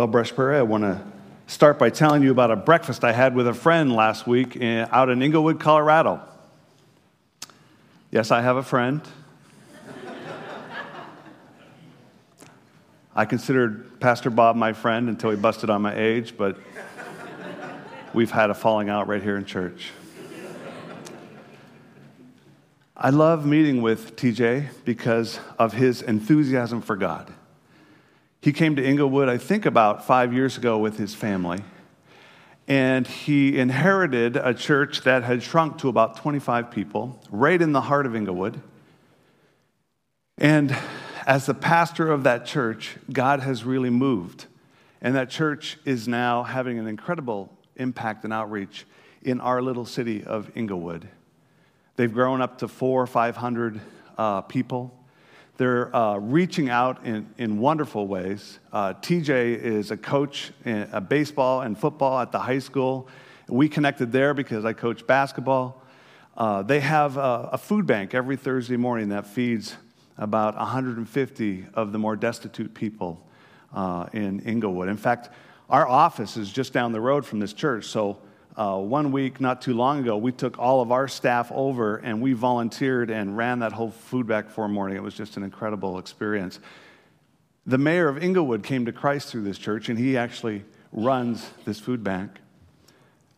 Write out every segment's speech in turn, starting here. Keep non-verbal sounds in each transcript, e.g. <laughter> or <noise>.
Well, Brush Prairie, I want to start by telling you about a breakfast I had with a friend last week in, out in Englewood, Colorado. Yes, I have a friend. I considered Pastor Bob my friend until he busted on my age, but we've had a falling out right here in church. I love meeting with TJ because of his enthusiasm for God. He came to Englewood, I think, about five years ago with his family. And he inherited a church that had shrunk to about 25 people, right in the heart of Englewood. And as the pastor of that church, God has really moved. And that church is now having an incredible impact and outreach in our little city of Englewood. They've grown up to four or 500 uh, people. They're uh, reaching out in, in wonderful ways. Uh, TJ is a coach in a baseball and football at the high school. We connected there because I coach basketball. Uh, they have a, a, food bank every Thursday morning that feeds about 150 of the more destitute people uh, in Englewood. In fact, our office is just down the road from this church, so uh, one week, not too long ago, we took all of our staff over and we volunteered and ran that whole food bank for a morning. It was just an incredible experience. The mayor of Englewood came to Christ through this church, and he actually runs this food bank.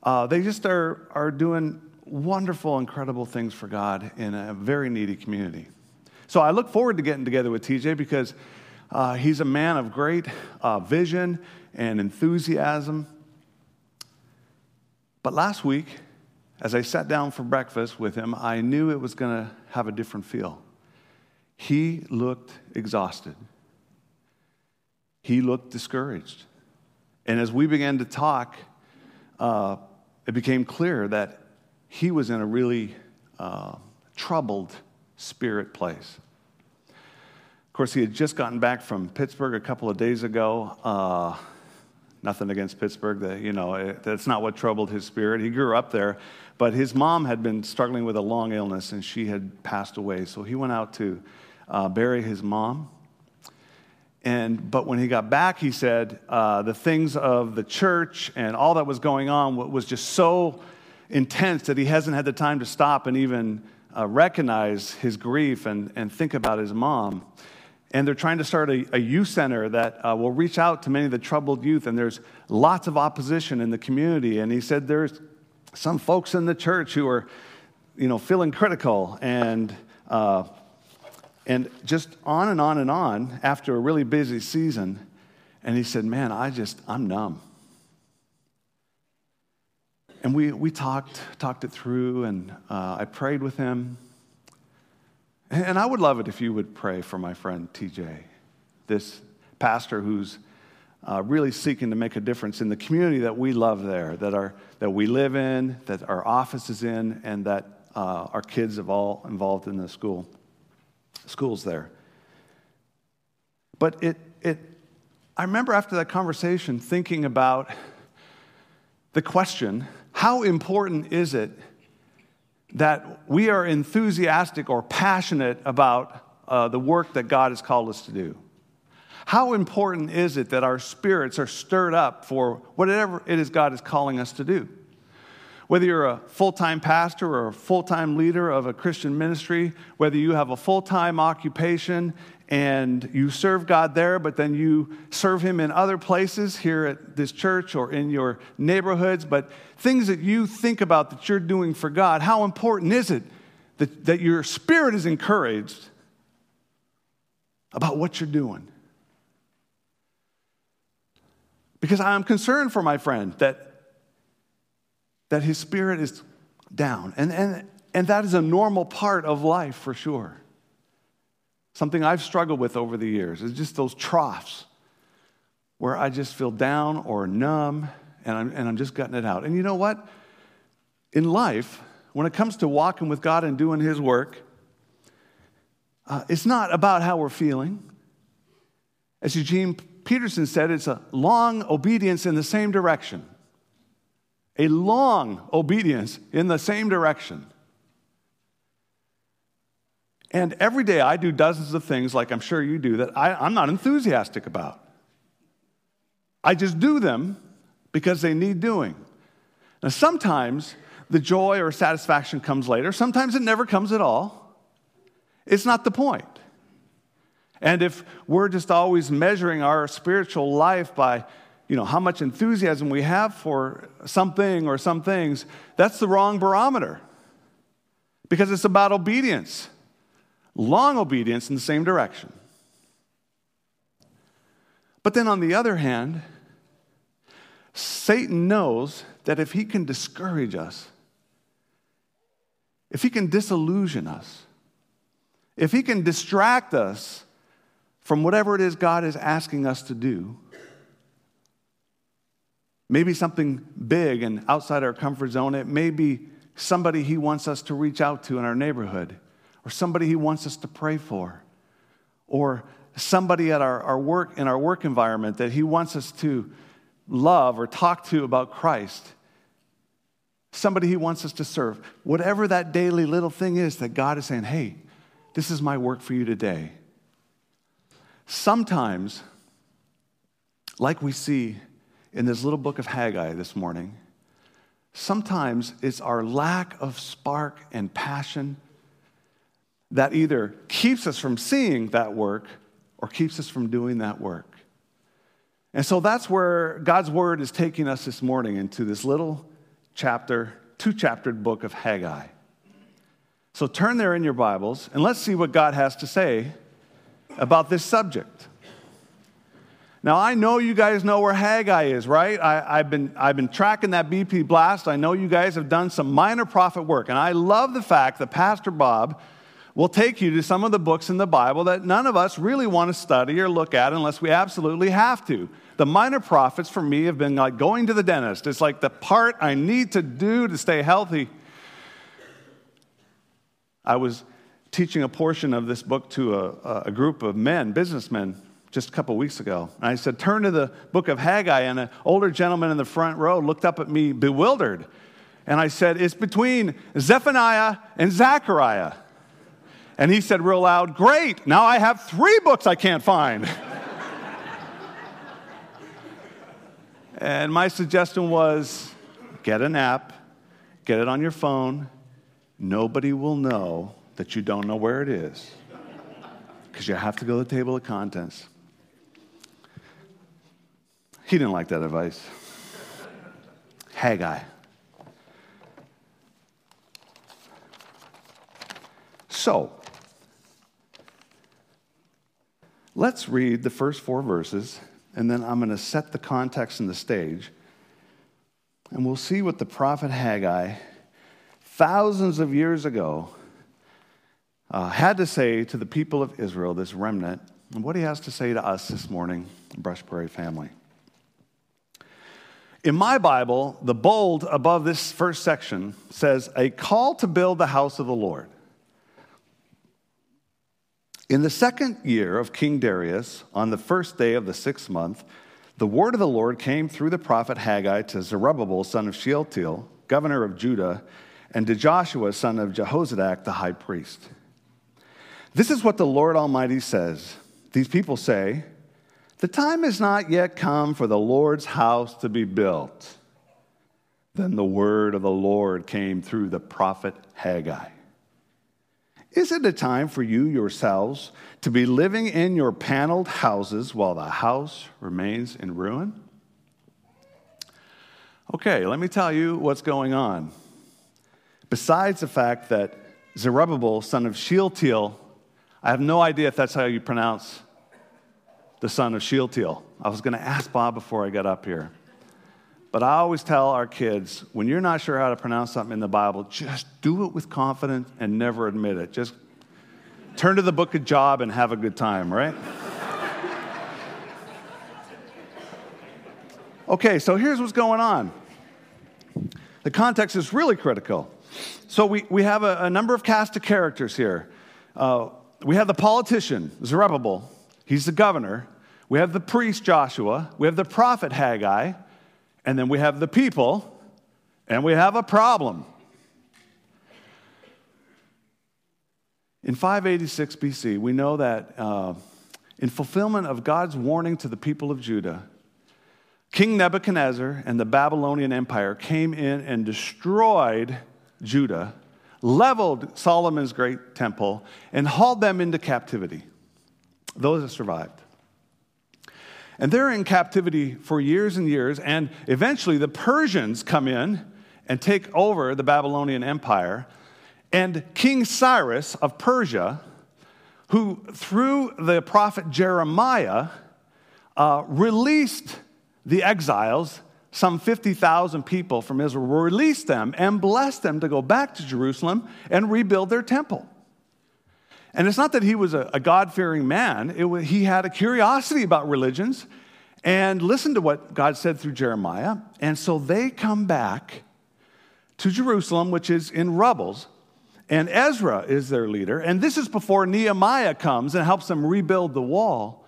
Uh, they just are, are doing wonderful, incredible things for God in a very needy community. So I look forward to getting together with TJ because uh, he's a man of great uh, vision and enthusiasm. But last week, as I sat down for breakfast with him, I knew it was going to have a different feel. He looked exhausted, he looked discouraged. And as we began to talk, uh, it became clear that he was in a really uh, troubled spirit place. Of course, he had just gotten back from Pittsburgh a couple of days ago. Uh, Nothing against Pittsburgh. That, you know, it, that's not what troubled his spirit. He grew up there, but his mom had been struggling with a long illness and she had passed away. So he went out to uh, bury his mom. And, but when he got back, he said uh, the things of the church and all that was going on was just so intense that he hasn't had the time to stop and even uh, recognize his grief and, and think about his mom and they're trying to start a, a youth center that uh, will reach out to many of the troubled youth. And there's lots of opposition in the community. And he said there's some folks in the church who are, you know, feeling critical and uh, and just on and on and on after a really busy season. And he said, "Man, I just I'm numb." And we we talked talked it through, and uh, I prayed with him. And I would love it if you would pray for my friend TJ, this pastor who's uh, really seeking to make a difference in the community that we love there, that, our, that we live in, that our office is in, and that uh, our kids have all involved in the school, schools there. But it, it, I remember after that conversation thinking about the question how important is it that we are enthusiastic or passionate about uh, the work that God has called us to do? How important is it that our spirits are stirred up for whatever it is God is calling us to do? Whether you're a full time pastor or a full time leader of a Christian ministry, whether you have a full time occupation and you serve God there, but then you serve Him in other places here at this church or in your neighborhoods, but things that you think about that you're doing for God, how important is it that, that your spirit is encouraged about what you're doing? Because I'm concerned for my friend that, that his spirit is down. And, and, and that is a normal part of life for sure. Something I've struggled with over the years is just those troughs where I just feel down or numb and I'm, and I'm just gutting it out. And you know what? In life, when it comes to walking with God and doing His work, uh, it's not about how we're feeling. As Eugene Peterson said, it's a long obedience in the same direction. A long obedience in the same direction. And every day I do dozens of things, like I'm sure you do, that I, am not enthusiastic about. I just do them because they need doing. Now, sometimes the joy or satisfaction comes later, sometimes it never comes at all. It's not the point. And if we're just always measuring our spiritual life by you know, how much enthusiasm we have for something or some things, that's the wrong barometer. Because it's about obedience, long obedience in the same direction. But then on the other hand, Satan knows that if he can discourage us, if he can disillusion us, if he can distract us from whatever it is God is asking us to do, maybe something big and outside our comfort zone, it may be somebody he wants us to reach out to in our neighborhood, or somebody he wants us to pray for, or somebody at our, our work in our work environment that he wants us to love or talk to about Christ. Somebody he wants us to serve. Whatever that daily little thing is that God is saying, hey, this is my work for you today. Sometimes, like we see in this little book of Haggai this morning, sometimes it's our lack of spark and passion that either keeps us from seeing that work or keeps us from doing that work. And so that's where God's word is taking us this morning into this little chapter, two chaptered book of Haggai. So turn there in your Bibles and let's see what God has to say about this subject. Now, I know you guys know where Haggai is, right? I, have been, I've been tracking that BP blast. I know you guys have done some minor prophet work. And I love the fact that Pastor Bob will take you to some of the books in the Bible that none of us really want to study or look at unless we absolutely have to. The minor prophets for me have been like going to the dentist. It's like the part I need to do to stay healthy. I was teaching a portion of this book to a, a group of men, businessmen, just a couple weeks ago. And I said, Turn to the book of Haggai. And an older gentleman in the front row looked up at me bewildered. And I said, It's between Zephaniah and Zechariah. And he said real loud, Great, now I have three books I can't find. and my suggestion was get an app, get it on your phone. Nobody will know that you don't know where it is because you have to go to the table of contents. He didn't like that advice. Haggai. So, Let's read the first four verses, and then I'm going to set the context and the stage. And we'll see what the prophet Haggai, thousands of years ago, uh, had to say to the people of Israel, this remnant, and what he has to say to us this morning, Brush Prairie family. In my Bible, the bold above this first section says, A call to build the house of the Lord. In the second year of King Darius, on the first day of the sixth month, the word of the Lord came through the prophet Haggai to Zerubbabel, son of Shealtiel, governor of Judah, and to Joshua, son of Jehozadak, the high priest. This is what the Lord Almighty says. These people say, The time has not yet come for the Lord's house to be built. Then the word of the Lord came through the prophet Haggai. Is it a time for you yourselves to be living in your paneled houses while the house remains in ruin? Okay, let me tell you what's going on. Besides the fact that Zerubbabel, son of Shealtiel, I have no idea if that's how you pronounce the son of Shealtiel. I was going to ask Bob before I got up here. But I always tell our kids when you're not sure how to pronounce something in the Bible, just do it with confidence and never admit it. Just turn to the book of Job and have a good time, right? okay, so here's what's going on. The context is really critical. So we, we have a, a number of cast of characters here. Uh, we have the politician, Zerubbabel, he's the governor. We have the priest, Joshua. We have the prophet, Haggai. And then we have the people, and we have a problem. In 586 BC, we know that uh, in fulfillment of God's warning to the people of Judah, King Nebuchadnezzar and the Babylonian Empire came in and destroyed Judah, leveled Solomon's great temple, and hauled them into captivity. Those that survived. And they're in captivity for years and years, and eventually the Persians come in and take over the Babylonian Empire. And King Cyrus of Persia, who through the prophet Jeremiah uh, released the exiles, some 50,000 people from Israel, released them and blessed them to go back to Jerusalem and rebuild their temple. And it's not that he was a, a God fearing man, was, he had a curiosity about religions and listened to what God said through Jeremiah. And so they come back to Jerusalem, which is in rubbles. And Ezra is their leader. And this is before Nehemiah comes and helps them rebuild the wall.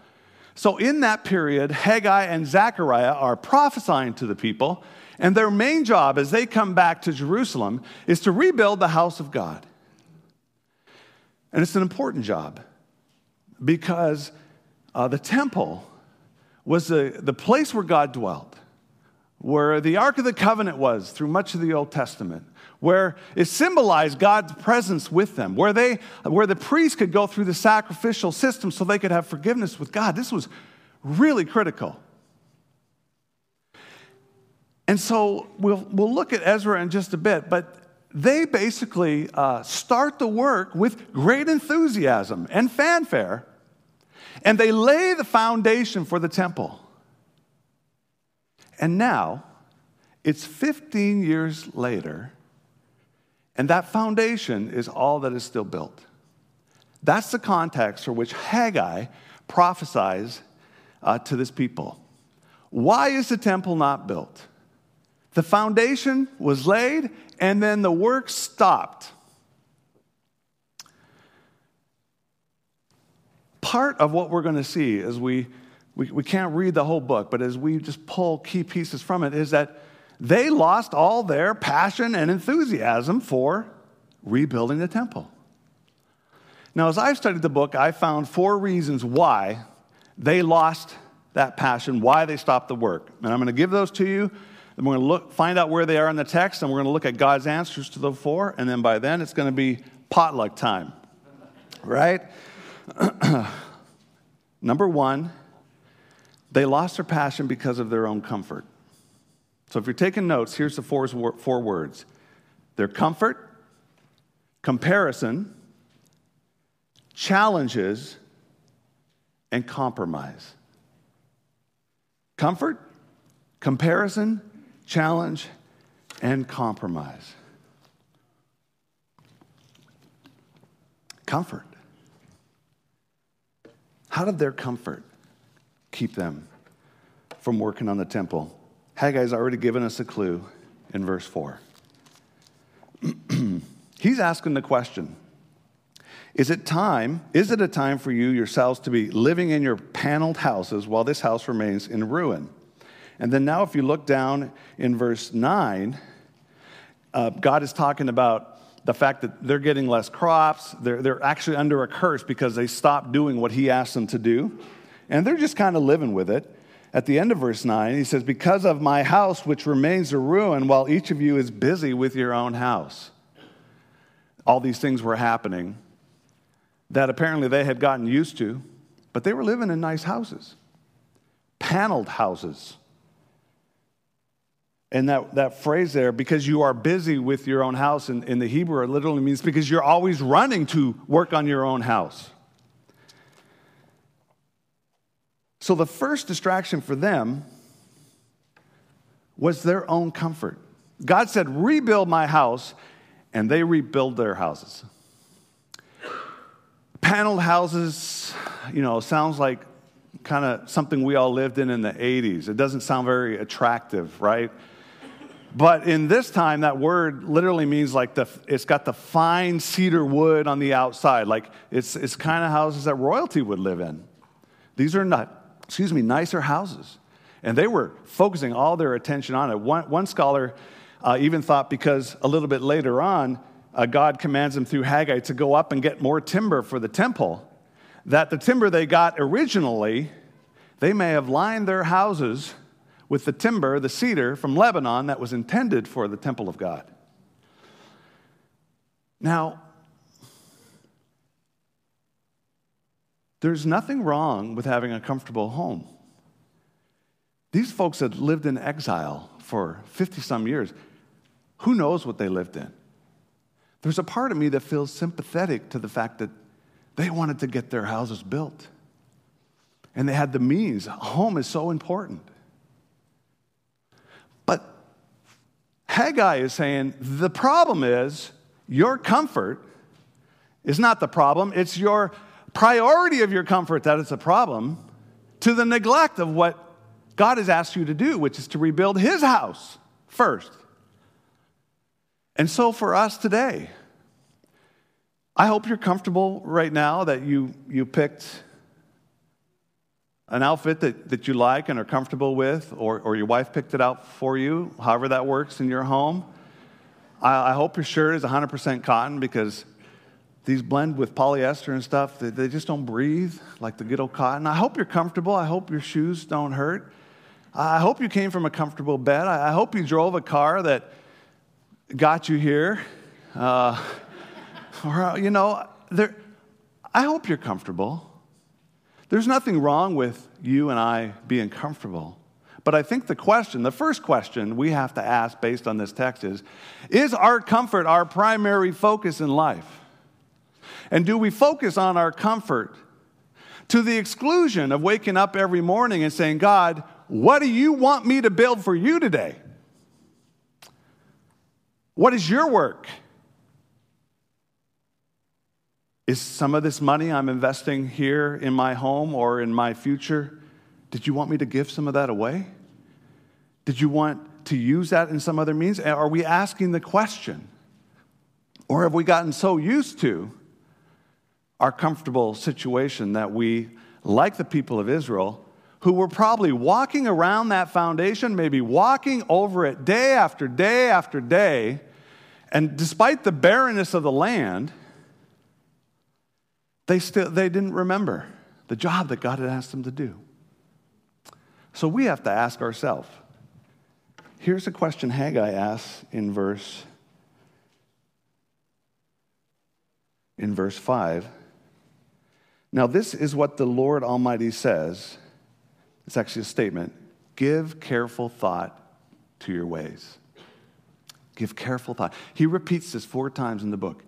So, in that period, Haggai and Zechariah are prophesying to the people, and their main job as they come back to Jerusalem is to rebuild the house of God. And it's an important job because uh, the temple was the, the place where God dwelt, where the Ark of the Covenant was through much of the Old Testament, where it symbolized God's presence with them, where, they, where the priests could go through the sacrificial system so they could have forgiveness with God. This was really critical. And so we'll, we'll look at Ezra in just a bit, but they basically uh, start the work with great enthusiasm and fanfare, and they lay the foundation for the temple. And now, it's 15 years later, and that foundation is all that is still built. That's the context for which Haggai prophesies uh, to this people. Why is the temple not built? The foundation was laid and then the work stopped. Part of what we're going to see as we, we, we can't read the whole book, but as we just pull key pieces from it, is that they lost all their passion and enthusiasm for rebuilding the temple. Now, as I've studied the book, I found four reasons why they lost that passion, why they stopped the work. And I'm going to give those to you. Then we're going to look, find out where they are in the text, and we're going to look at God's answers to the four. And then by then, it's going to be potluck time, right? <clears throat> Number one, they lost their passion because of their own comfort. So if you're taking notes, here's the four, four words their comfort, comparison, challenges, and compromise. Comfort, comparison, challenge, and compromise. Comfort. How did their comfort keep them from working on the temple? Haggai's already given us a clue in verse 4. <clears throat> He's asking the question Is it time, is it a time for you yourselves to be living in your paneled houses while this house remains in ruin? And then now, if you look down in verse 9, uh, God is talking about the fact that they're getting less crops. They're, they're actually under a curse because they stopped doing what He asked them to do. And they're just kind of living with it. At the end of verse 9, He says, Because of my house, which remains a ruin, while each of you is busy with your own house. All these things were happening that apparently they had gotten used to, but they were living in nice houses, paneled houses. And that, that phrase there, because you are busy with your own house in, in the Hebrew, it literally means because you're always running to work on your own house. So the first distraction for them was their own comfort. God said, Rebuild my house, and they rebuild their houses. Paneled houses, you know, sounds like kind of something we all lived in in the 80s. It doesn't sound very attractive, right? But in this time, that word literally means like the, it's got the fine cedar wood on the outside. Like it's, it's kind of houses that royalty would live in. These are not, excuse me, nicer houses. And they were focusing all their attention on it. One, one scholar uh, even thought because a little bit later on, uh, God commands them through Haggai to go up and get more timber for the temple, that the timber they got originally, they may have lined their houses with the timber, the cedar from Lebanon that was intended for the temple of God. Now, there's nothing wrong with having a comfortable home. These folks had lived in exile for 50 some years. Who knows what they lived in? There's a part of me that feels sympathetic to the fact that they wanted to get their houses built. And they had the means. Home is so important. Haggai is saying the problem is your comfort is not the problem, it's your priority of your comfort that is the problem to the neglect of what God has asked you to do, which is to rebuild His house first. And so for us today, I hope you're comfortable right now that you, you picked an outfit that, that you like and are comfortable with, or, or your wife picked it out for you, however that works in your home. I, I hope your shirt is 100% cotton because these blend with polyester and stuff, they, they just don't breathe like the good old cotton. I hope you're comfortable. I hope your shoes don't hurt. I hope you came from a comfortable bed. I, I hope you drove a car that got you here. Uh, <laughs> or, you know, there, I hope you're comfortable. There's nothing wrong with you and I being comfortable. But I think the question, the first question we have to ask based on this text is Is our comfort our primary focus in life? And do we focus on our comfort to the exclusion of waking up every morning and saying, God, what do you want me to build for you today? What is your work? Is some of this money I'm investing here in my home or in my future, did you want me to give some of that away? Did you want to use that in some other means? Are we asking the question? Or have we gotten so used to our comfortable situation that we, like the people of Israel, who were probably walking around that foundation, maybe walking over it day after day after day, and despite the barrenness of the land, they still they didn't remember the job that God had asked them to do. So we have to ask ourselves. Here's a question Haggai asks in verse in verse 5. Now this is what the Lord Almighty says. It's actually a statement. Give careful thought to your ways. Give careful thought. He repeats this four times in the book.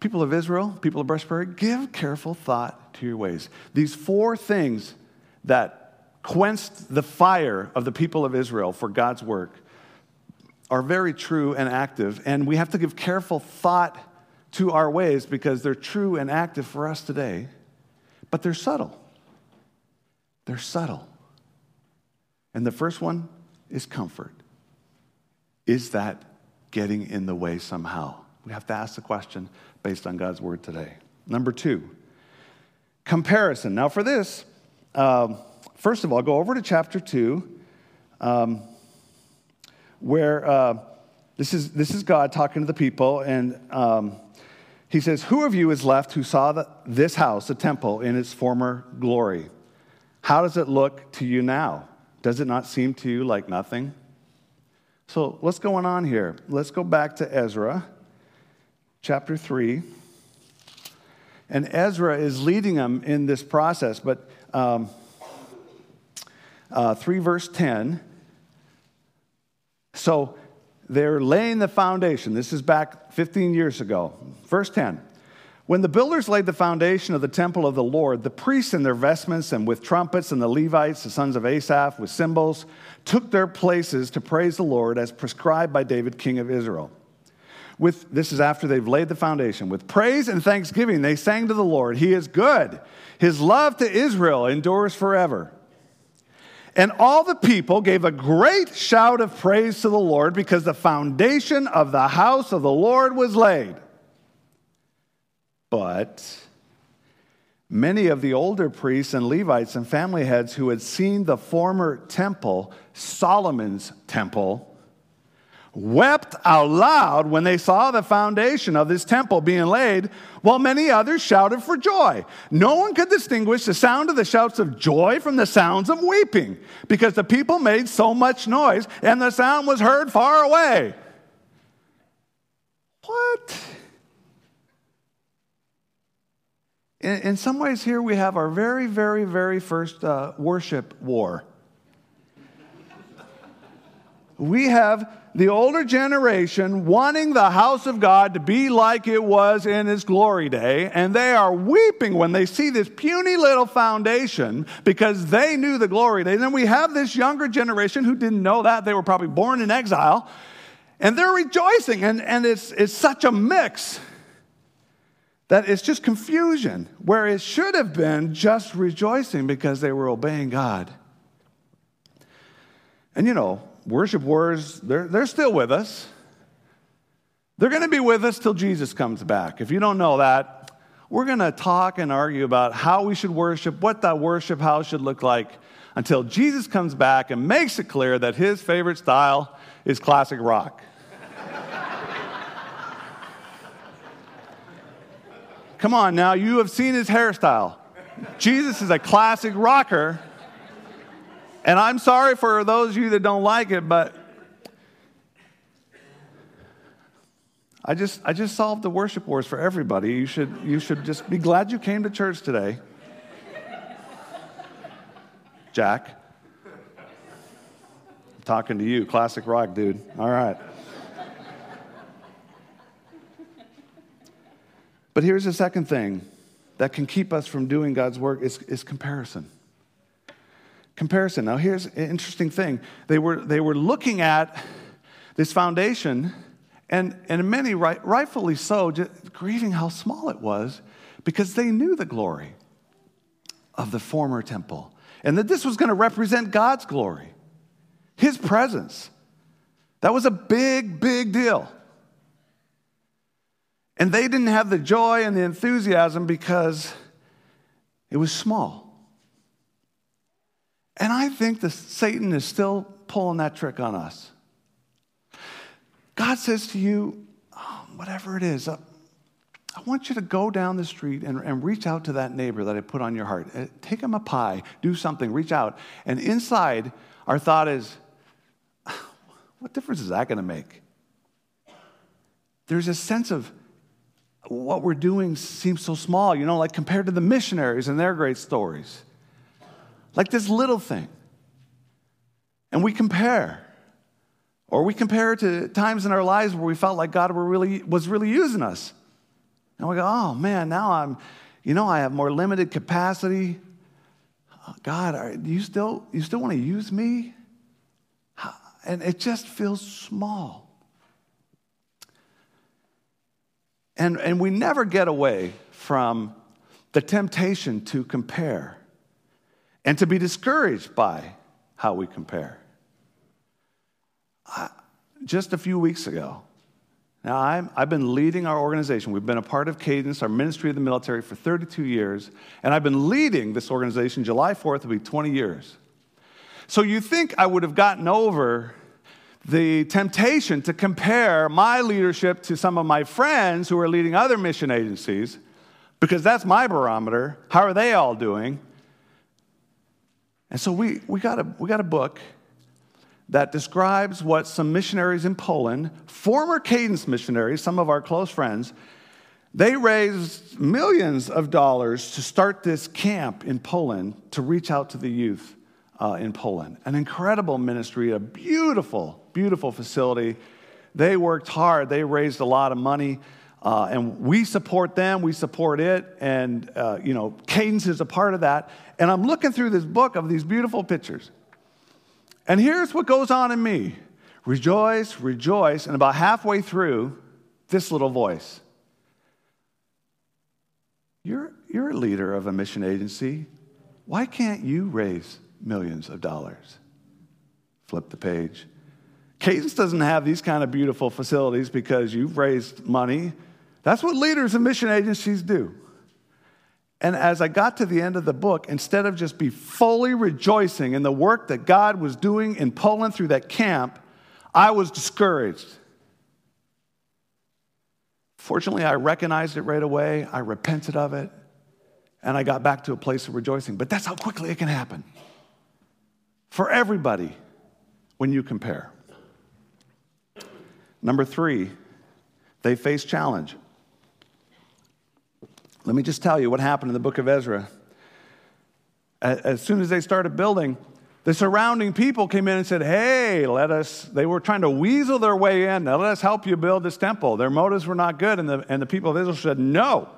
People of Israel, people of Brush give careful thought to your ways. These four things that quenched the fire of the people of Israel for God's work are very true and active, and we have to give careful thought to our ways because they're true and active for us today, but they're subtle. They're subtle. And the first one is comfort. Is that getting in the way somehow? We have to ask the question based on God's word today. Number two, comparison. Now, for this, um, first of all, go over to chapter 2, um, where uh, this, is, this is God talking to the people, and um, he says, Who of you is left who saw the, this house, the temple, in its former glory? How does it look to you now? Does it not seem to you like nothing? So, what's going on here? Let's go back to Ezra chapter 3. And Ezra is leading them in this process, but um, uh, 3 verse 10. So they're laying the foundation. This is back 15 years ago. Verse 10. When the builders laid the foundation of the temple of the Lord, the priests in their vestments and with trumpets and the Levites, the sons of Asaph, with cymbals, took their places to praise the Lord as prescribed by David, king of Israel with this is after they've laid the foundation. With praise and thanksgiving they sang to the lord he is good. His love to israel endures forever. And all the people gave a great shout of praise to the lord because the foundation of the house of the lord was laid. But many of the older priests and levites and family heads who had seen the former temple solomon's temple wept out loud when they saw the foundation of this temple being laid, while many others shouted for joy. No one could distinguish the sound of the shouts of joy from the sounds of weeping, because the people made so much noise, and the sound was heard far away. What? In, in some ways, here we have our very, very, very first uh, worship war. We have the older generation wanting the house of God to be like it was in its glory day, and they are weeping when they see this puny little foundation because they knew the glory day. And then we have this younger generation who didn't know that. They were probably born in exile, and they're rejoicing, and, and it's, it's such a mix that it's just confusion, where it should have been just rejoicing because they were obeying God. And you know, worship wars, they're, they're still with us. They're going to be with us till Jesus comes back. If you don't know that, we're going to talk and argue about how we should worship, what that worship house should look like until Jesus comes back and makes it clear that his favorite style is classic rock. Come on now, you have seen his hairstyle. Jesus is a classic rocker. And I'm sorry for those of you that don't like it, but I just, I just solved the worship wars for everybody. You should, you should just be glad you came to church today. Jack. I'm talking to you, classic rock dude. All right. But here's the second thing that can keep us from doing God's work is, is comparison comparison. Now, here's an interesting thing they were, they were looking at this foundation, and, and many, right, rightfully so, grieving how small it was because they knew the glory of the former temple and that this was going to represent God's glory, His presence. That was a big, big deal. And they didn't have the joy and the enthusiasm because it was small. And I think that Satan is still pulling that trick on us. God says to you, oh, whatever it is, uh, I want you to go down the street and, and, reach out to that neighbor that I put on your heart. Uh, take him a pie, do something, reach out. And inside, our thought is, <sighs> what difference is that going to make? There's a sense of what we're doing seems so small, you know, like compared to the missionaries and their great stories. Like this little thing. And we compare. Or we compare to times in our lives where we felt like God were really, was really using us. And we go, oh man, now I'm, you know, I have more limited capacity. Uh, God, are, you still, you still want to use me? And it just feels small. And, and we never get away from the temptation to compare and to be discouraged by how we compare. I, just a few weeks ago, now i have been leading our organization. We've been a part of Cadence, our ministry of the military, for 32 years, and I've been leading this organization. July 4th will be 20 years. So you think I would have gotten over the temptation to compare my leadership to some of my friends who are leading other mission agencies, because that's my barometer. How are they all doing? And so we, we, got a, we got a book that describes what some missionaries in Poland, former Cadence missionaries, some of our close friends, they raised millions of dollars to start this camp in Poland to reach out to the youth uh, in Poland. An incredible ministry, a beautiful, beautiful facility. They worked hard, they raised a lot of money. Uh, and we support them, we support it, and uh, you know, Cadence is a part of that. And I'm looking through this book of these beautiful pictures. And here's what goes on in me rejoice, rejoice. And about halfway through, this little voice You're, you're a leader of a mission agency. Why can't you raise millions of dollars? Flip the page. Cadence doesn't have these kind of beautiful facilities because you've raised money that's what leaders of mission agencies do. And as I got to the end of the book, instead of just be fully rejoicing in the work that God was doing in Poland through that camp, I was discouraged. Fortunately, I recognized it right away. I repented of it, and I got back to a place of rejoicing. But that's how quickly it can happen for everybody when you compare. Number three, they face challenge. Let me just tell you what happened in the book of Ezra. As soon as they started building, the surrounding people came in and said, Hey, let us, they were trying to weasel their way in. Now, let us help you build this temple. Their motives were not good. And the, and the people of Israel said, No,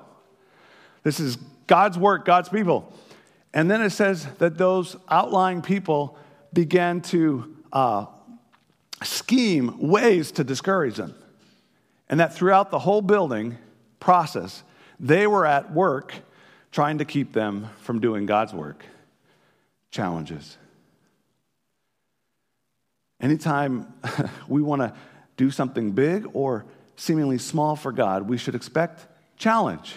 this is God's work, God's people. And then it says that those outlying people began to uh, scheme ways to discourage them. And that throughout the whole building process, they were at work trying to keep them from doing God's work. Challenges. Anytime <laughs> we want to do something big or seemingly small for God, we should expect challenge.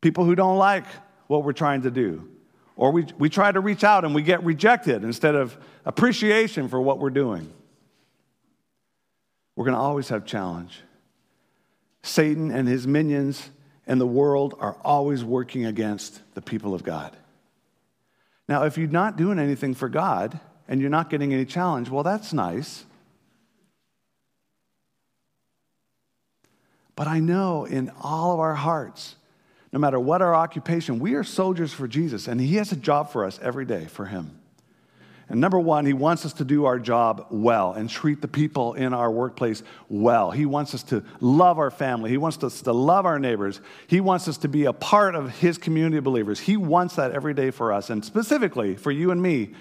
People who don't like what we're trying to do. Or we, we try to reach out and we get rejected instead of appreciation for what we're doing. We're going to always have challenge. Satan and his minions and the world are always working against the people of God. Now, if you're not doing anything for God, and you're not getting any challenge, well, that's nice. But I know in all of our hearts, no matter what our occupation, we are soldiers for Jesus, and He has a job for us every day for Him. And number one, he wants us to do our job well and treat the people in our workplace well. He wants us to love our family. He wants us to love our neighbors. He wants us to be a part of his community of believers. He wants that every day for us. And specifically for you and me,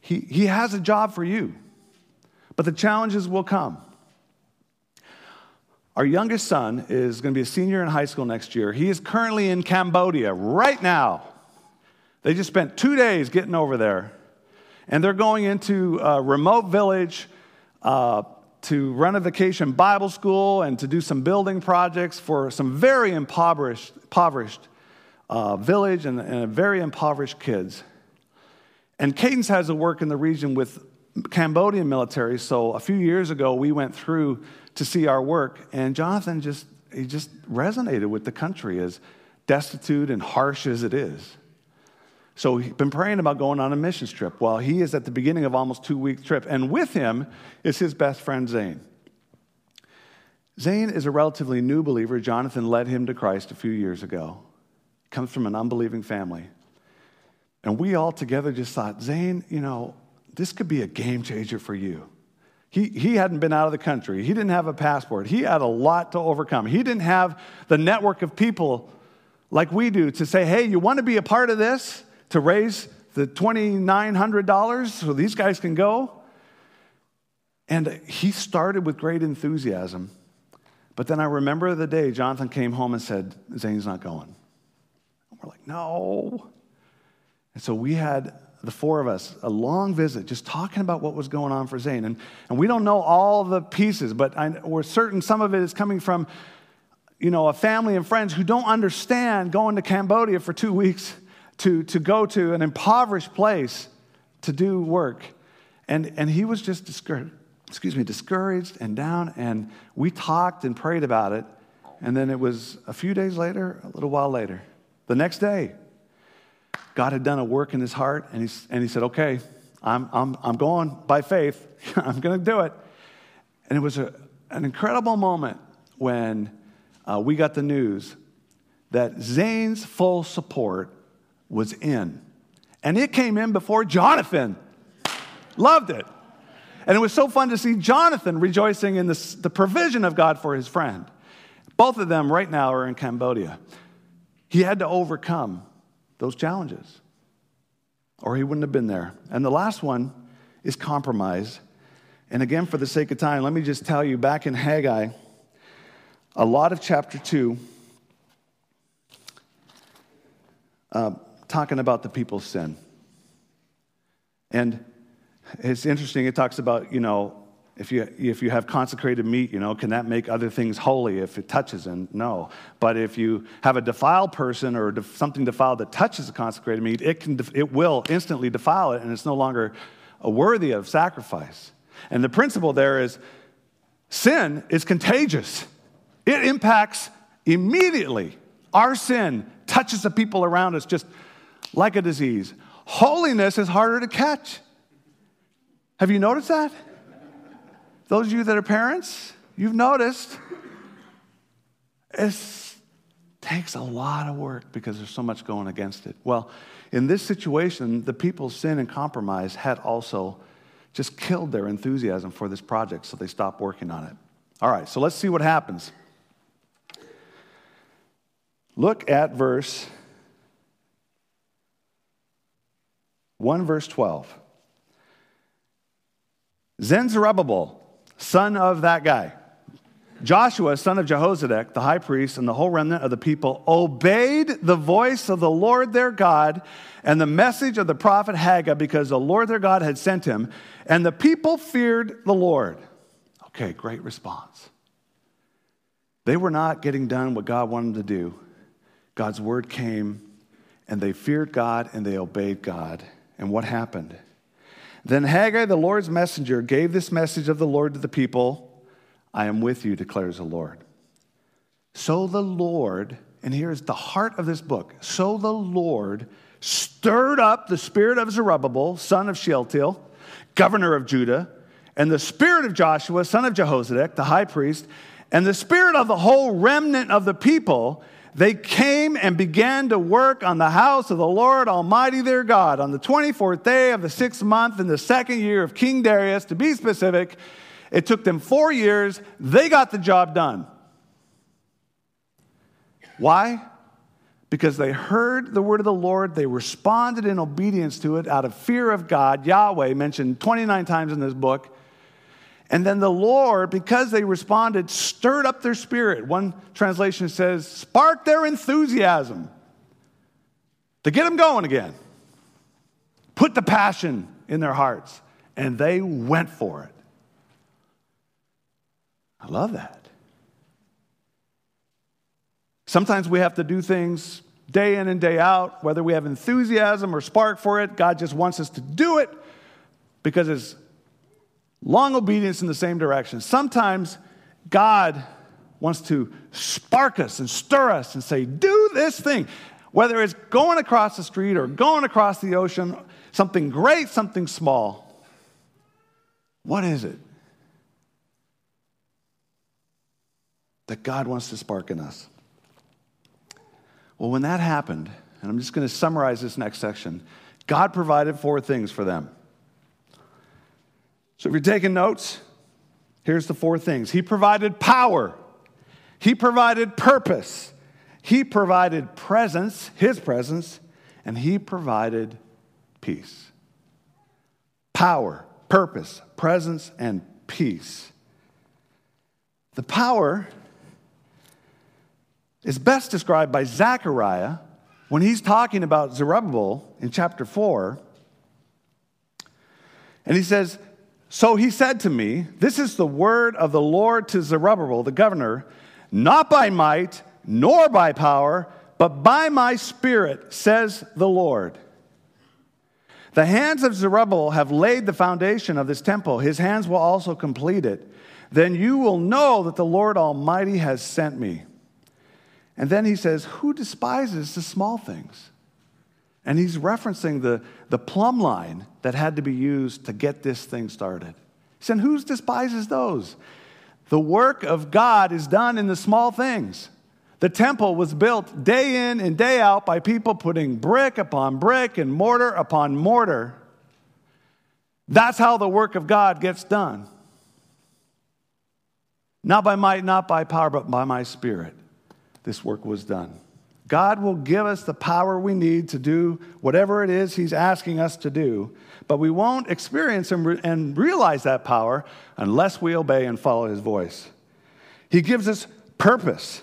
he, he has a job for you, but the challenges will come. Our youngest son is going to be a senior in high school next year. He is currently in Cambodia right now. They just spent two days getting over there. And they're going into a remote village uh, to run a vacation Bible school and to do some building projects for some very impoverished, impoverished uh, village and, and very impoverished kids. And Cadence has a work in the region with Cambodian military. So a few years ago, we went through to see our work, and Jonathan just he just resonated with the country as destitute and harsh as it is. So he's been praying about going on a missions trip. Well, he is at the beginning of almost two week trip, and with him is his best friend Zane. Zane is a relatively new believer. Jonathan led him to Christ a few years ago. Comes from an unbelieving family. And we all together just thought, Zane, you know, this could be a game changer for you. He, he hadn't been out of the country. He didn't have a passport. He had a lot to overcome. He didn't have the network of people like we do to say, hey, you want to be a part of this to raise the $2,900 so these guys can go? And he started with great enthusiasm. But then I remember the day Jonathan came home and said, Zane's not going. And we're like, no. And so we had the four of us a long visit just talking about what was going on for Zane. And, and we don't know all the pieces, but I, we're certain some of it is coming from, you know, a family and friends who don't understand going to Cambodia for two weeks to, to go to an impoverished place to do work. And, and he was just discouraged, excuse me, discouraged and down. And we talked and prayed about it. And then it was a few days later, a little while later, the next day, God had done a work in his heart, and he, and he said, Okay, I'm, I'm, I'm going by faith. <laughs> I'm going to do it. And it was a, an incredible moment when uh, we got the news that Zane's full support was in. And it came in before Jonathan. Loved it. And it was so fun to see Jonathan rejoicing in the provision of God for his friend. Both of them right now are in Cambodia. He had to overcome those challenges, or he wouldn't have been there. And the last one is compromise. And again, for the sake of time, let me just tell you back in Haggai, a lot of chapter 2, uh, talking about the people's sin. And it's interesting, it talks about, you know, if you, if you have consecrated meat, you know, can that make other things holy if it touches? And no. But if you have a defiled person or something defiled that touches the consecrated meat, it, can, it will instantly defile it and it's no longer worthy of sacrifice. And the principle there is sin is contagious, it impacts immediately. Our sin touches the people around us just like a disease. Holiness is harder to catch. Have you noticed that? Those of you that are parents, you've noticed it takes a lot of work because there's so much going against it. Well, in this situation, the people's sin and compromise had also just killed their enthusiasm for this project, so they stopped working on it. All right, so let's see what happens. Look at verse 1, verse 12. Then Zerubbabel, son of that guy, Joshua, son of Jehozadak, the high priest, and the whole remnant of the people obeyed the voice of the Lord their God and the message of the prophet Haggai because the Lord their God had sent him, and the people feared the Lord. Okay, great response. They were not getting done what God wanted them to do. God's word came, and they feared God and they obeyed God. And what happened? Then Haggai, the Lord's messenger, gave this message of the Lord to the people I am with you, declares the Lord. So the Lord, and here's the heart of this book so the Lord stirred up the spirit of Zerubbabel, son of Shealtiel, governor of Judah, and the spirit of Joshua, son of Jehozadak, the high priest, and the spirit of the whole remnant of the people they came and began to work on the house of the Lord Almighty their God on the 24th day of the sixth month in the second year of King Darius, to be specific. It took them four years. They got the job done. Why? Because they heard the word of the Lord, they responded in obedience to it out of fear of God. Yahweh, mentioned 29 times in this book, and then the Lord, because they responded, stirred up their spirit. One translation says, sparked their enthusiasm to get them going again. Put the passion in their hearts, and they went for it. I love that. Sometimes we have to do things day in and day out, whether we have enthusiasm or spark for it. God just wants us to do it because it's long obedience in the same direction. Sometimes God wants to spark us and stir us and say, Do this thing. Whether it's going across the street or going across the ocean, something great, something small. What is it that God wants to spark in us? Well, when that happened, and I'm just going to summarize this next section, God provided four things for them. So if you're taking notes, here's the four things He provided power, He provided purpose, He provided presence, His presence, and He provided peace. Power, purpose, presence, and peace. The power is best described by Zechariah when he's talking about Zerubbabel in chapter 4. And he says, so he said to me, This is the word of the Lord to Zerubbabel, the governor, not by might, nor by power, but by my spirit, says the Lord. The hands of Zerubbabel have laid the foundation of this temple. His hands will also complete it. Then you will know that the Lord Almighty has sent me. And then he says, Who despises the small things? And he's referencing the, the plumb line that had to be used to get this thing started. He said, Who despises those? The work of God is done in the small things. The temple was built day in and day out by people putting brick upon brick and mortar upon mortar. That's how the work of God gets done. Not by might, not by power, but by my spirit, this work was done. God will give us the power we need to do whatever it is He's asking us to do, but we won't experience and realize that power unless we obey and follow His voice. He gives us purpose.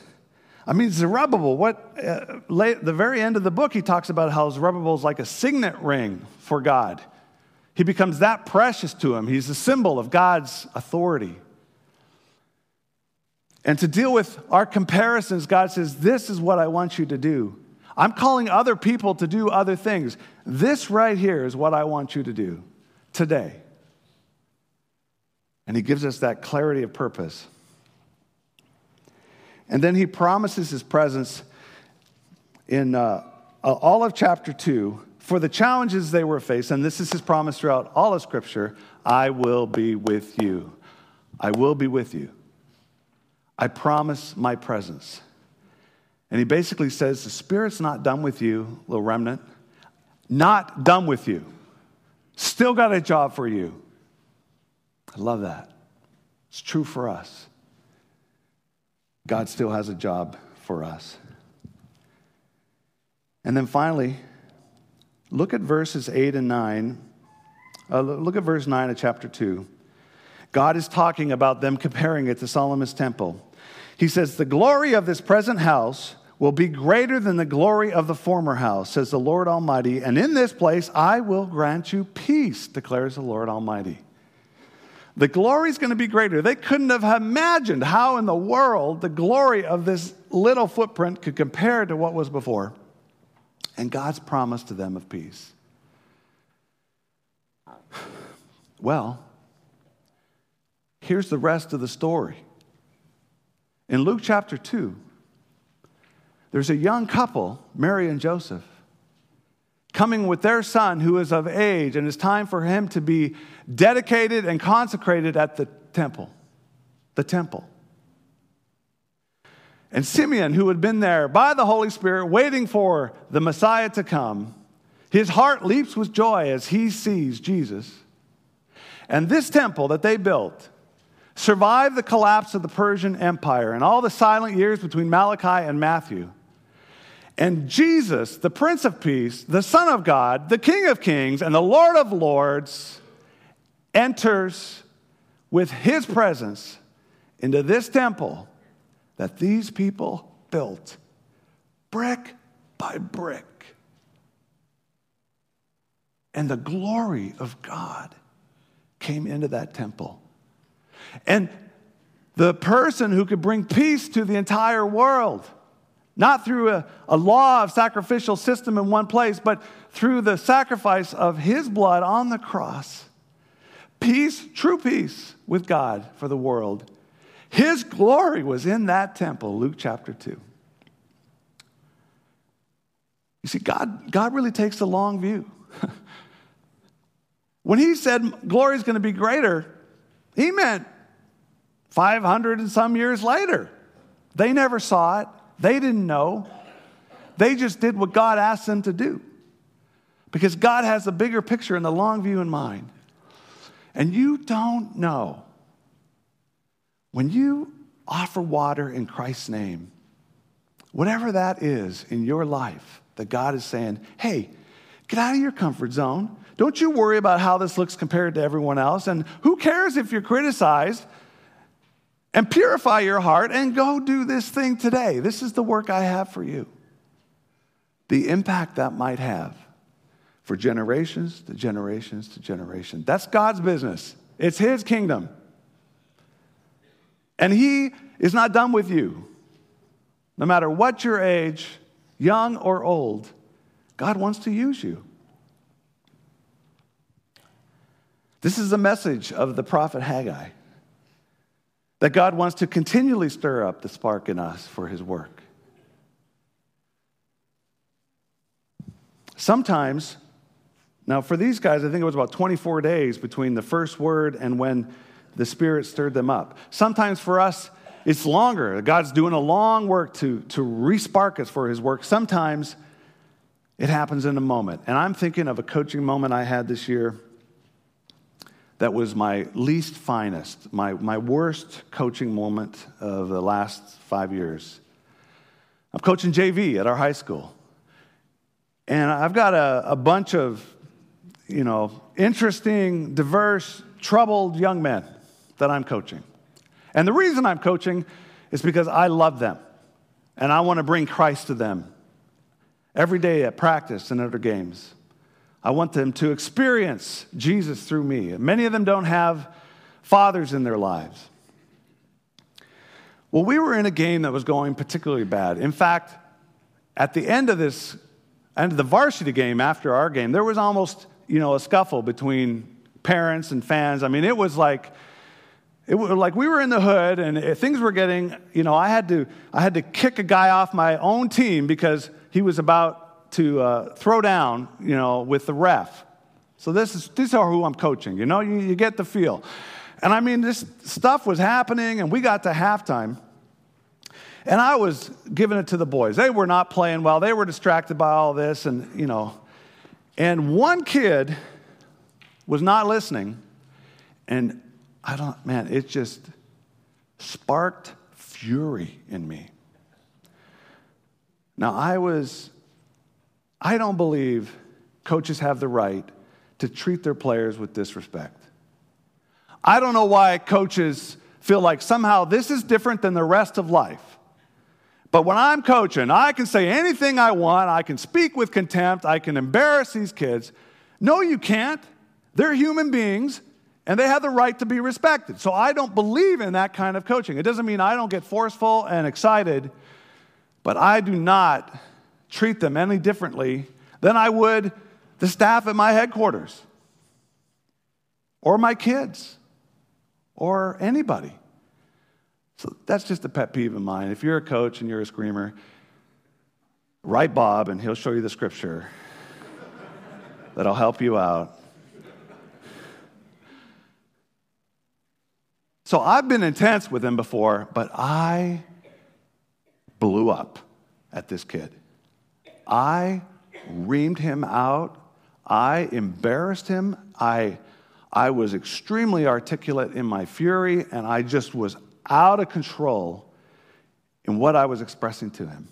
I mean, Zerubbabel, what, uh, late, the very end of the book, he talks about how Zerubbabel is like a signet ring for God. He becomes that precious to him. He's a symbol of God's authority. And to deal with our comparisons, God says, This is what I want you to do. I'm calling other people to do other things. This right here is what I want you to do today. And he gives us that clarity of purpose. And then he promises his presence in uh, all of chapter 2 for the challenges they were faced. And this is his promise throughout all of Scripture I will be with you. I will be with you. I promise my presence. And he basically says, The Spirit's not done with you, little remnant. Not done with you. Still got a job for you. I love that. It's true for us. God still has a job for us. And then finally, look at verses 8 and 9. Uh, look at verse 9 of chapter 2. God is talking about them comparing it to Solomon's temple. He says, The glory of this present house will be greater than the glory of the former house, says the Lord Almighty. And in this place I will grant you peace, declares the Lord Almighty. The glory is going to be greater. They couldn't have imagined how in the world the glory of this little footprint could compare to what was before. And God's promise to them of peace. <sighs> Well, here's the rest of the story. In Luke chapter 2, there's a young couple, Mary and Joseph, coming with their son who is of age, and it's time for him to be dedicated and consecrated at the temple. The temple. And Simeon, who had been there by the Holy Spirit, waiting for the Messiah to come, his heart leaps with joy as he sees Jesus. And this temple that they built survived the collapse of the Persian Empire and all the silent years between Malachi and Matthew. And Jesus, the Prince of Peace, the Son of God, the King of Kings, and the Lord of Lords, enters with his presence into this temple that these people built brick by brick. And the glory of God came into that temple. And the person who could bring peace to the entire world not through a, a law of sacrificial system in one place, but through the sacrifice of his blood on the cross. Peace, true peace with God for the world. His glory was in that temple, Luke chapter 2. You see, God, God really takes the long view. <laughs> when he said glory is going to be greater, he meant 500 and some years later. They never saw it. They didn't know. They just did what God asked them to do. Because God has a bigger picture and the long view in mind. And you don't know. When you offer water in Christ's name, whatever that is in your life, that God is saying, hey, get out of your comfort zone. Don't you worry about how this looks compared to everyone else. And who cares if you're criticized? And purify your heart and go do this thing today. This is the work I have for you. The impact that might have for generations to generations to generation. That's God's business, it's His kingdom. And He is not done with you. No matter what your age, young or old, God wants to use you. This is the message of the prophet Haggai that God wants to continually stir up the spark in us for his work. Sometimes, now for these guys, I think it was about 24 days between the first word and when the Spirit stirred them up. Sometimes for us, it's longer. God's doing a long work to, to respark us for his work. Sometimes it happens in a moment. And I'm thinking of a coaching moment I had this year that was my least finest, my, my worst coaching moment of the last five years. I'm coaching JV at our high school. And I've got a, a bunch of, you know, interesting, diverse, troubled young men that I'm coaching. And the reason I'm coaching is because I love them and I want to bring Christ to them every day at practice and our games. I want them to experience Jesus through me. Many of them don't have fathers in their lives. Well, we were in a game that was going particularly bad. In fact, at the end of this, end of the varsity game after our game, there was almost, you know, a scuffle between parents and fans. I mean, it was like It was like we were in the hood and things were getting, you know, I had to, I had to kick a guy off my own team because he was about to uh, throw down, you know, with the ref. So this is, these are who I'm coaching, you know, you, you get the feel. And I mean, this stuff was happening and we got to halftime. And I was giving it to the boys. They were not playing well. They were distracted by all this and, you know. And one kid was not listening. And I don't, man, it just sparked fury in me. Now, I was, I don't believe coaches have the right to treat their players with disrespect. I don't know why coaches feel like somehow this is different than the rest of life. But when I'm coaching, I can say anything I want, I can speak with contempt, I can embarrass these kids. No, you can't. They're human beings and they have the right to be respected. So I don't believe in that kind of coaching. It doesn't mean I don't get forceful and excited, but I do not treat them any differently than I would the staff at my headquarters or my kids or anybody. So that's just a pet peeve of mine. If you're a coach and you're a screamer, write Bob and he'll show you the scripture <laughs> that'll help you out. So I've been intense with him before, but I blew up at this kid. I reamed him out. I embarrassed him. I, I was extremely articulate in my fury, and I just was out of control in what I was expressing to him.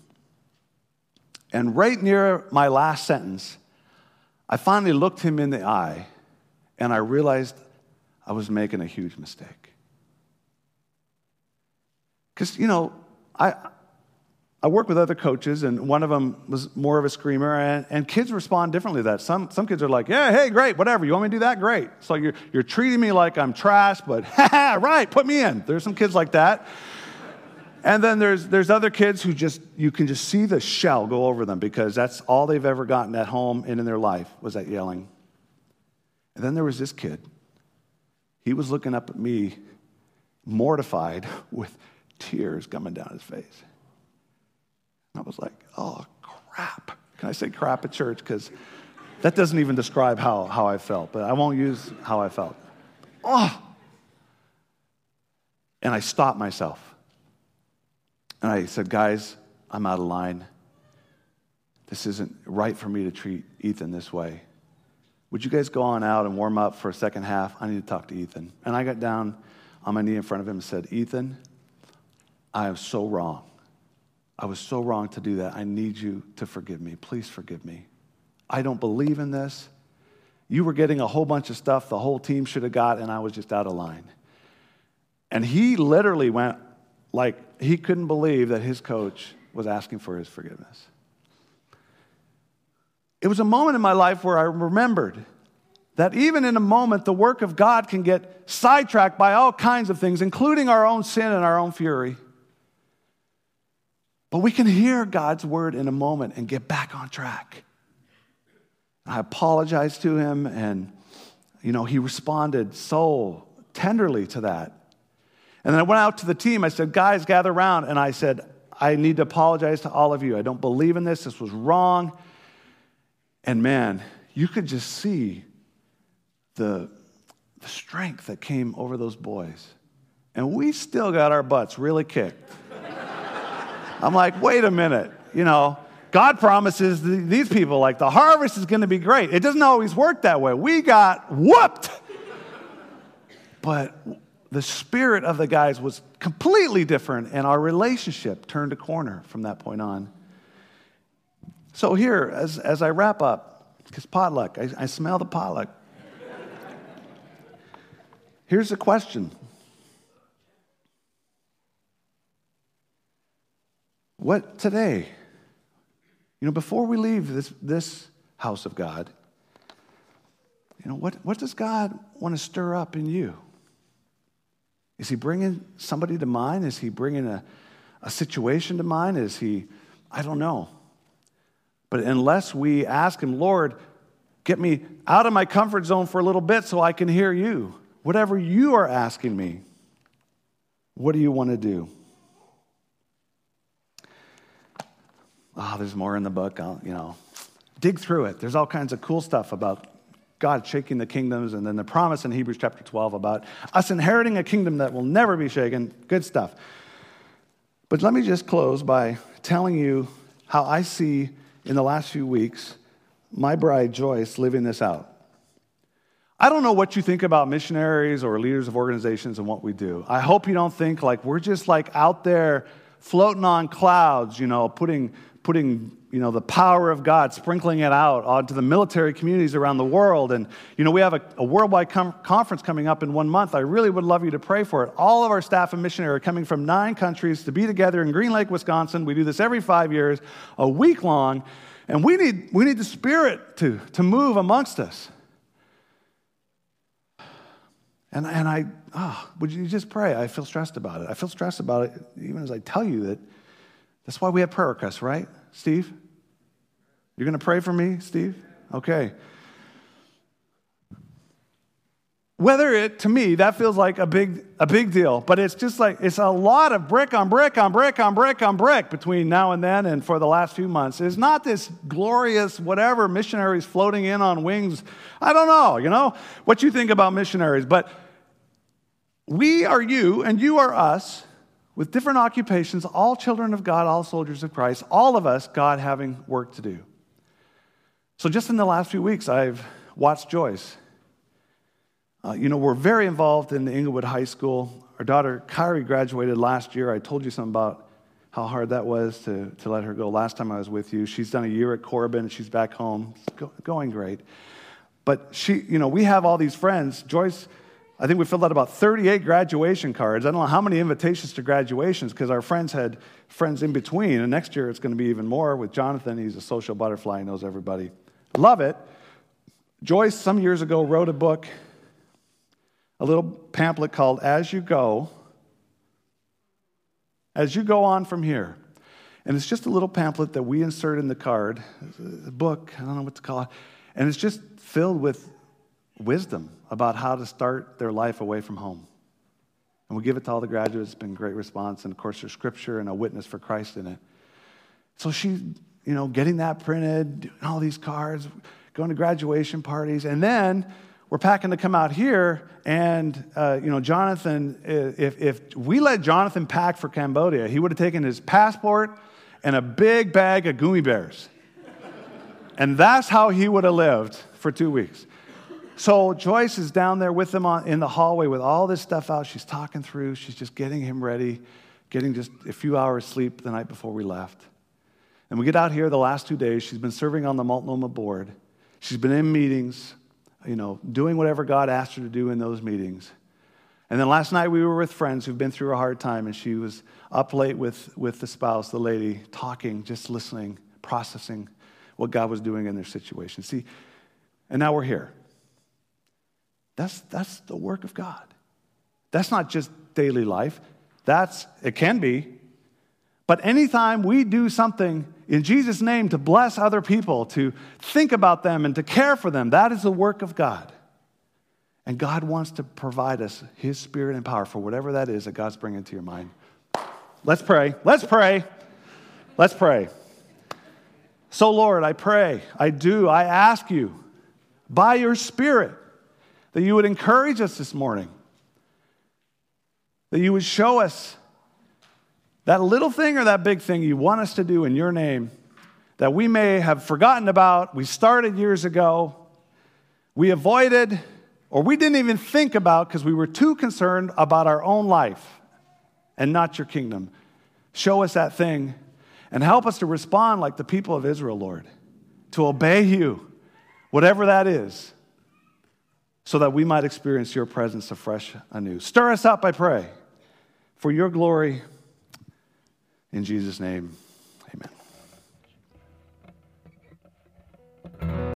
And right near my last sentence, I finally looked him in the eye and I realized I was making a huge mistake. Because, you know, I, I work with other coaches, and one of them was more of a screamer, and, and kids respond differently to that. Some, some kids are like, yeah, hey, great, whatever. You want me to do that? Great. So you're, you're treating me like I'm trash, but, ha <laughs> ha right, put me in. There's some kids like that. And then there's, there's other kids who just, you can just see the shell go over them because that's all they've ever gotten at home and in their life was that yelling. And then there was this kid. He was looking up at me, mortified, <laughs> with tears coming down his face. I was like, oh, crap. Can I say crap at church? Because that doesn't even describe how, how I felt, but I won't use how I felt. Oh! And I stopped myself. And I said, guys, I'm out of line. This isn't right for me to treat Ethan this way. Would you guys go on out and warm up for a second half? I need to talk to Ethan. And I got down on my knee in front of him and said, Ethan, I am so wrong. I was so wrong to do that. I need you to forgive me. Please forgive me. I don't believe in this. You were getting a whole bunch of stuff the whole team should have got, and I was just out of line. And he literally went like he couldn't believe that his coach was asking for his forgiveness. It was a moment in my life where I remembered that even in a moment, the work of God can get sidetracked by all kinds of things, including our own sin and our own fury. But we can hear God's word in a moment and get back on track. I apologized to him, and you know, he responded so tenderly to that. And then I went out to the team. I said, Guys, gather around. And I said, I need to apologize to all of you. I don't believe in this. This was wrong. And man, you could just see the, the strength that came over those boys. And we still got our butts really kicked. I'm like, wait a minute, you know, God promises these people, like, the harvest is going to be great. It doesn't always work that way. We got whooped. But the spirit of the guys was completely different, and our relationship turned a corner from that point on. So, here, as, as I wrap up, because potluck, I, I smell the potluck. Here's the question What today? You know, before we leave this, this house of God, you know, what, what does God want to stir up in you? Is he bringing somebody to mind? Is he bringing a, a situation to mind? Is he, I don't know. But unless we ask him, Lord, get me out of my comfort zone for a little bit so I can hear you, whatever you are asking me, What do you want to do? Oh, there's more in the book. I'll, you know, dig through it. There's all kinds of cool stuff about God shaking the kingdoms, and then the promise in Hebrews chapter 12 about us inheriting a kingdom that will never be shaken. Good stuff. But let me just close by telling you how I see in the last few weeks my bride Joyce living this out. I don't know what you think about missionaries or leaders of organizations and what we do. I hope you don't think like we're just like out there floating on clouds, you know, putting, putting you know, the power of God, sprinkling it out onto the military communities around the world. And, you know, we have a, a worldwide com- conference coming up in one month. I really would love you to pray for it. All of our staff and missionary are coming from nine countries to be together in Green Lake, Wisconsin. We do this every five years, a week long. And we need, we need the Spirit to, to move amongst us. And, and I, oh, would you just pray? I feel stressed about it. I feel stressed about it even as I tell you that that's why we have prayer requests, right, Steve? You're going to pray for me, Steve? Okay. Whether it, to me, that feels like a big, a big deal, but it's just like, it's a lot of brick on brick on brick on brick on brick between now and then and for the last few months. It's not this glorious whatever missionaries floating in on wings. I don't know, you know, what you think about missionaries, but we are you and you are us with different occupations, all children of God, all soldiers of Christ, all of us, God having work to do. So just in the last few weeks, I've watched Joyce uh, you know, we're very involved in the Englewood High School. Our daughter Kyrie graduated last year. I told you something about how hard that was to, to let her go last time I was with you. She's done a year at Corban and she's back home. Go, going great. But she, you know, we have all these friends. Joyce, I think we filled out about 38 graduation cards. I don't know how many invitations to graduations because our friends had friends in between. And next year it's going to be even more with Jonathan. He's a social butterfly, he knows everybody. Love it. Joyce, some years ago, wrote a book a little pamphlet called As You Go. As you go on from here. And it's just a little pamphlet that we insert in the card, a book, I don't know what to call it. And it's just filled with wisdom about how to start their life away from home. And we give it to all the graduates. It's been a great response. And of course, there's scripture and a witness for Christ in it. So she's, you know, getting that printed, doing all these cards, going to graduation parties. And then we're packing to come out here, and uh, you know, Jonathan, if, if we let Jonathan pack for Cambodia, he would have taken his passport and a big bag of gummy bears. and that's how he would have lived for two weeks. So Joyce is down there with him on, in the hallway with all this stuff out. She's talking through, she's just getting him ready, getting just a few hours sleep the night before we left. And we get out here the last two days. She's been serving on the Multnomah board. She's been in meetings you know, doing whatever God asked her to do in those meetings. And then last night we were with friends who've been through a hard time, and she was up late with, with the spouse, the lady, talking, just listening, processing what God was doing in their situation. See, and now we're here. That's, that's the work of God. That's not just daily life. That's, it can be. But anytime we do something in Jesus' name to bless other people, to think about them and to care for them. That is the work of God. And God wants to provide us His spirit and power for whatever that is that God's bringing to your mind. Let's pray. Let's pray. Let's pray. So, Lord, I pray, I do, I ask you by your Spirit that you would encourage us this morning, that you would show us that little thing or that big thing you want us to do in your name that we may have forgotten about, we started years ago, we avoided, or we didn't even think about because we were too concerned about our own life and not your kingdom. Show us that thing and help us to respond like the people of Israel, Lord, to obey you, whatever that is, so that we might experience your presence afresh anew. Stir us up, I pray, for your glory. In Jesus' name.